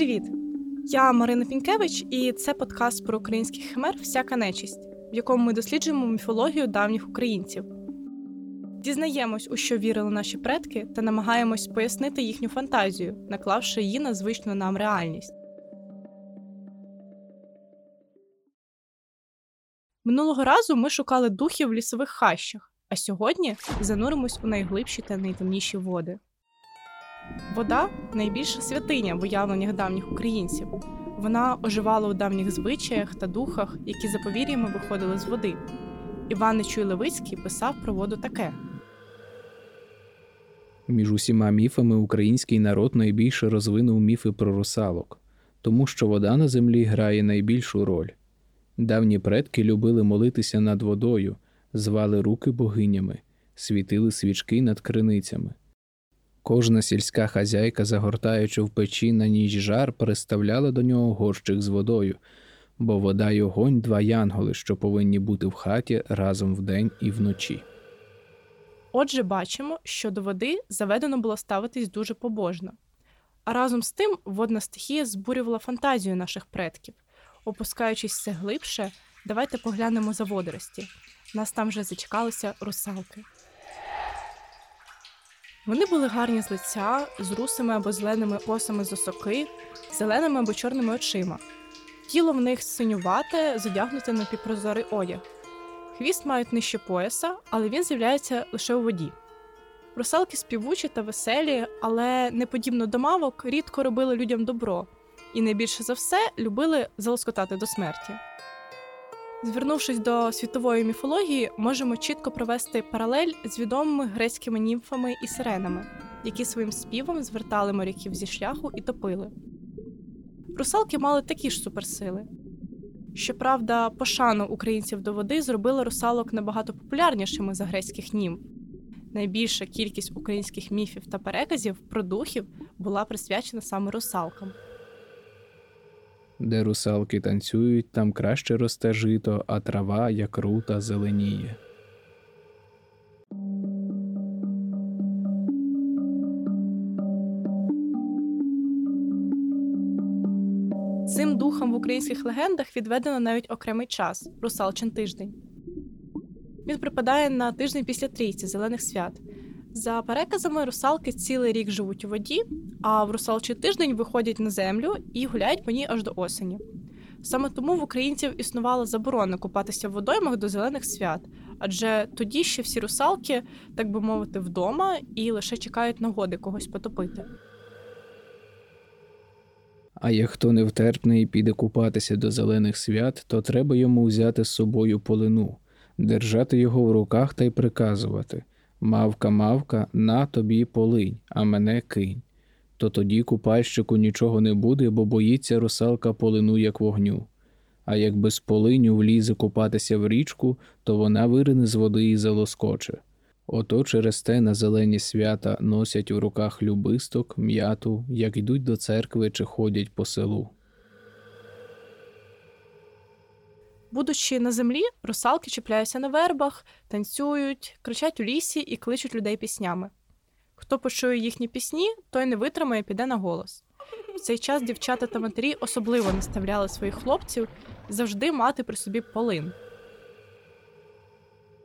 Привіт! Я Марина Пінкевич, і це подкаст про українських химер Всяка нечисть, в якому ми досліджуємо міфологію давніх українців. Дізнаємось, у що вірили наші предки, та намагаємось пояснити їхню фантазію, наклавши її на звичну нам реальність. Минулого разу ми шукали духів в лісових хащах, а сьогодні зануримось у найглибші та найтемніші води. Вода найбільша святиня в уявленнях давніх українців. Вона оживала у давніх звичаях та духах, які за повір'ями виходили з води. Іван Нечуй Левицький писав про воду таке. Між усіма міфами український народ найбільше розвинув міфи про русалок, тому що вода на землі грає найбільшу роль. Давні предки любили молитися над водою, звали руки богинями, світили свічки над криницями. Кожна сільська хазяйка, загортаючи в печі на ніч жар, приставляла до нього горщик з водою, бо вода й огонь два янголи, що повинні бути в хаті разом вдень і вночі. Отже, бачимо, що до води заведено було ставитись дуже побожно. А разом з тим водна стихія збурювала фантазію наших предків. Опускаючись все глибше, давайте поглянемо за водорості. Нас там вже зачекалися русалки. Вони були гарні з лиця, з русими або зеленими косами з осоки, зеленими або чорними очима. Тіло в них синювате, задягнуте на півпрозорий одяг. Хвіст мають нижче пояса, але він з'являється лише у воді. Русалки співучі та веселі, але не подібно до мавок, рідко робили людям добро і найбільше за все любили залоскотати до смерті. Звернувшись до світової міфології, можемо чітко провести паралель з відомими грецькими німфами і сиренами, які своїм співом звертали моряків зі шляху і топили. Русалки мали такі ж суперсили. Щоправда, пошану українців до води зробили русалок набагато популярнішими за грецьких німф. Найбільша кількість українських міфів та переказів про духів була присвячена саме русалкам. Де русалки танцюють, там краще росте жито, а трава, як рута, зеленіє. Цим духам в українських легендах відведено навіть окремий час русалчин тиждень. Він припадає на тиждень після трійці зелених свят. За переказами, русалки цілий рік живуть у воді, а в русалчий тиждень виходять на землю і гуляють по ній аж до осені. Саме тому в українців існувала заборона купатися в водоймах до зелених свят, адже тоді ще всі русалки, так би мовити, вдома і лише чекають нагоди когось потопити. А як хто невтерпний і піде купатися до зелених свят, то треба йому взяти з собою полину, держати його в руках та й приказувати Мавка, мавка, на тобі полинь, а мене кинь. То тоді купальщику нічого не буде, бо боїться русалка полину, як вогню. А як без полиню влізе купатися в річку, то вона вирине з води і залоскоче. Ото через те на зелені свята носять в руках любисток, м'яту, як йдуть до церкви чи ходять по селу. Будучи на землі, русалки чіпляються на вербах, танцюють, кричать у лісі і кличуть людей піснями. Хто почує їхні пісні, той не витримає, піде на голос. В цей час дівчата та матері особливо наставляли своїх хлопців завжди мати при собі полин.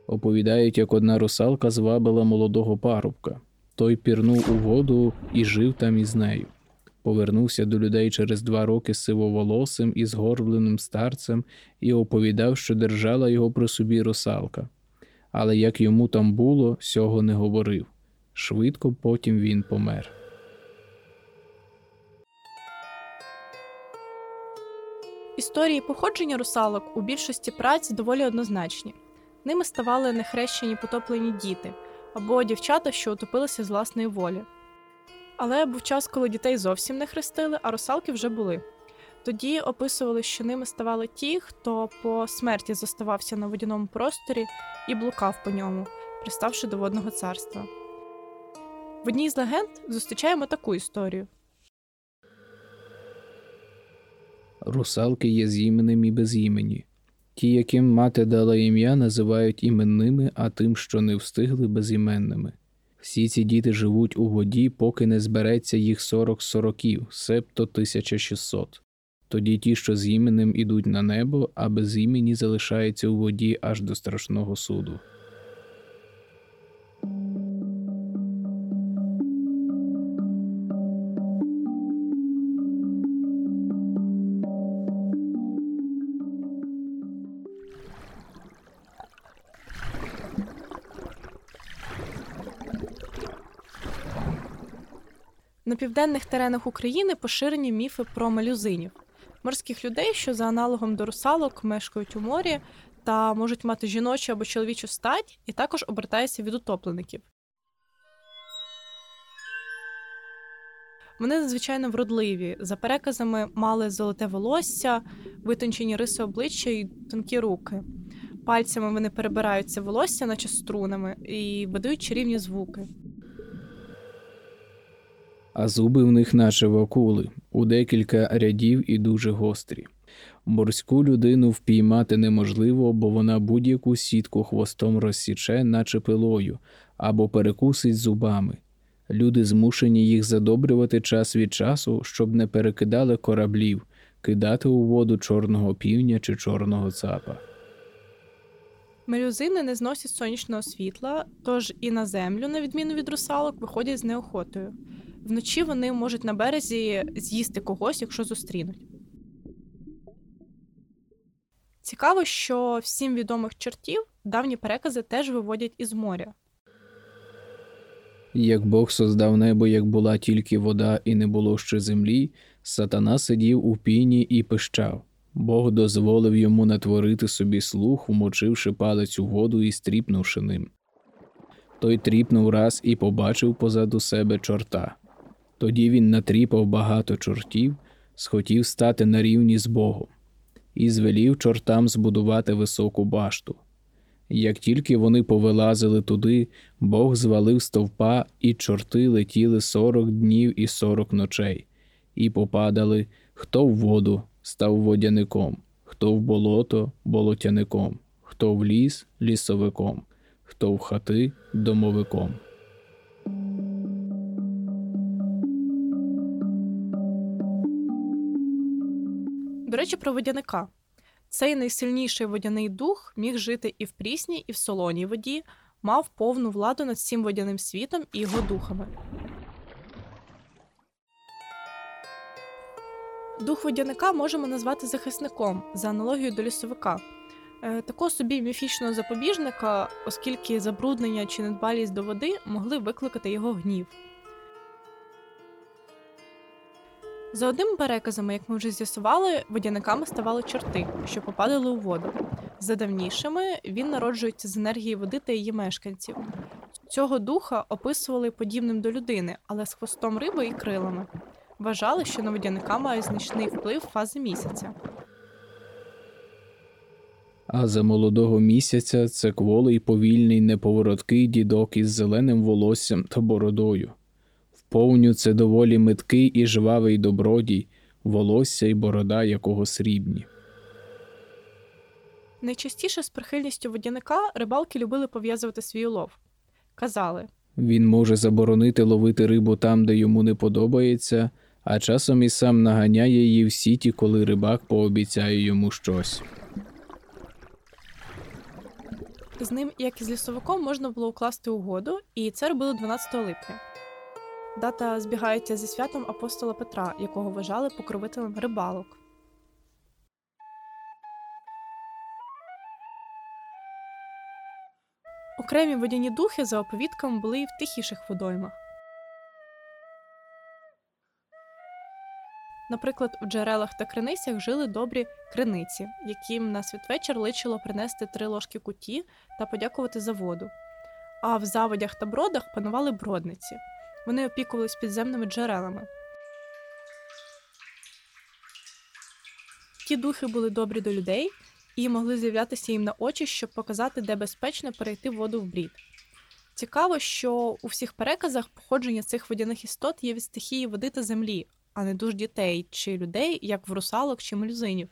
Оповідають, як одна русалка звабила молодого парубка. Той пірнув у воду і жив там із нею. Повернувся до людей через два роки сивоволосим і згорбленим старцем і оповідав, що держала його при собі русалка. Але як йому там було, сього не говорив. Швидко потім він помер. Історії походження русалок у більшості праць доволі однозначні. Ними ставали нехрещені потоплені діти або дівчата, що утопилися з власної волі. Але був час, коли дітей зовсім не хрестили, а русалки вже були. Тоді описували, що ними ставали ті, хто по смерті зоставався на водяному просторі і блукав по ньому, приставши до водного царства. В одній з легенд зустрічаємо таку історію. Русалки є з іменем і без імені. Ті, яким мати дала ім'я, називають іменними, а тим, що не встигли безіменними. Всі ці діти живуть у воді, поки не збереться їх 40 сороків, себто 1600. Тоді ті, що з іменем ідуть на небо, а без імені залишаються у воді аж до страшного суду. На південних теренах України поширені міфи про малюзинів, морських людей, що за аналогом до русалок мешкають у морі та можуть мати жіночу або чоловічу стать, і також обертаються від утоплеників. Вони надзвичайно вродливі. За переказами мали золоте волосся, витончені риси обличчя і тонкі руки. Пальцями вони перебираються волосся, наче струнами, і видають чарівні звуки. А зуби в них наче вакули, у декілька рядів і дуже гострі. Морську людину впіймати неможливо, бо вона будь-яку сітку хвостом розсіче, наче пилою, або перекусить зубами. Люди змушені їх задобрювати час від часу, щоб не перекидали кораблів, кидати у воду чорного півня чи чорного цапа. Мелюзини не зносять сонячного світла, тож і на землю, на відміну від русалок, виходять з неохотою. Вночі вони можуть на березі з'їсти когось, якщо зустрінуть. Цікаво, що всім відомих чортів давні перекази теж виводять із моря. Як Бог создав небо, як була тільки вода і не було ще землі, сатана сидів у піні і пищав. Бог дозволив йому натворити собі слух, вмочивши палець у воду і стріпнувши ним. Той тріпнув раз і побачив позаду себе чорта. Тоді він натріпав багато чортів, схотів стати на рівні з Богом, і звелів чортам збудувати високу башту. Як тільки вони повилазили туди, Бог звалив стовпа, і чорти летіли сорок днів і сорок ночей, і попадали хто в воду став водяником, хто в болото болотяником, хто в ліс лісовиком, хто в хати домовиком. Про водяника. Цей найсильніший водяний дух міг жити і в прісній, і в солоній воді, мав повну владу над всім водяним світом і його духами. Дух водяника можемо назвати захисником за аналогією до лісовика. Е, Такого собі міфічного запобіжника, оскільки забруднення чи недбалість до води могли викликати його гнів. За одним переказами, як ми вже з'ясували, водяниками ставали чорти, що попадали у воду. За давнішими він народжується з енергії води та її мешканців. Цього духа описували подібним до людини, але з хвостом риби і крилами. Вважали, що на водяника має значний вплив фази місяця. А за молодого місяця це кволий повільний неповороткий дідок із зеленим волоссям та бородою. Вповню це доволі миткий і жвавий добродій, волосся й борода якого срібні. Найчастіше з прихильністю водяника рибалки любили пов'язувати свій улов. Казали, Він може заборонити ловити рибу там, де йому не подобається, а часом і сам наганяє її в сіті, коли рибак пообіцяє йому щось. з ним, як і з лісовиком, можна було укласти угоду, і це робили 12 липня. Дата збігається зі святом апостола Петра, якого вважали покровителем рибалок. Окремі водяні духи за оповідками були і в тихіших водоймах. Наприклад, в джерелах та криницях жили добрі криниці, яким на святвечір личило принести три ложки куті та подякувати за воду. А в заводях та бродах панували бродниці. Вони опікувались підземними джерелами. Ті духи були добрі до людей і могли з'являтися їм на очі, щоб показати, де безпечно перейти воду в брід. Цікаво, що у всіх переказах походження цих водяних істот є від стихії води та землі, а не душ дітей чи людей, як в русалок чи мельзинів.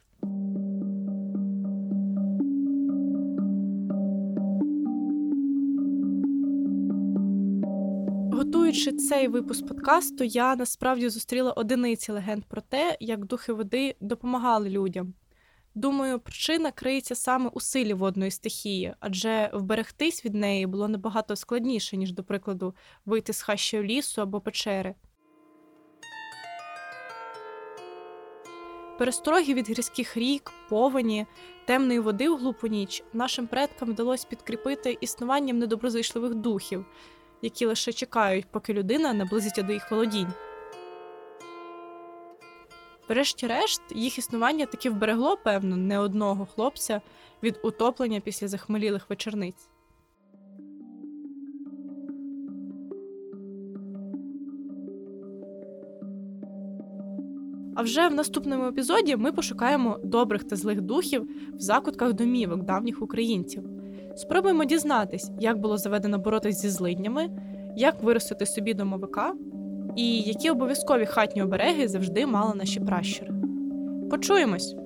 Готуючи цей випуск подкасту, я насправді зустріла одиниці легенд про те, як духи води допомагали людям. Думаю, причина криється саме у силі водної стихії, адже вберегтись від неї було набагато складніше, ніж, до прикладу, вийти з хащою лісу або печери. Перестороги від гірських рік, повені, темної води у глупу ніч нашим предкам вдалося підкріпити існуванням недоброзичливих духів, які лише чекають, поки людина наблизиться до їх володінь. Врешті-решт, їх існування таки вберегло, певно, не одного хлопця від утоплення після захмелілих вечорниць. А вже в наступному епізоді ми пошукаємо добрих та злих духів в закутках домівок давніх українців. Спробуємо дізнатись, як було заведено боротись зі злиднями, як виростити собі домовика, і які обов'язкові хатні обереги завжди мали наші пращури. Почуємось!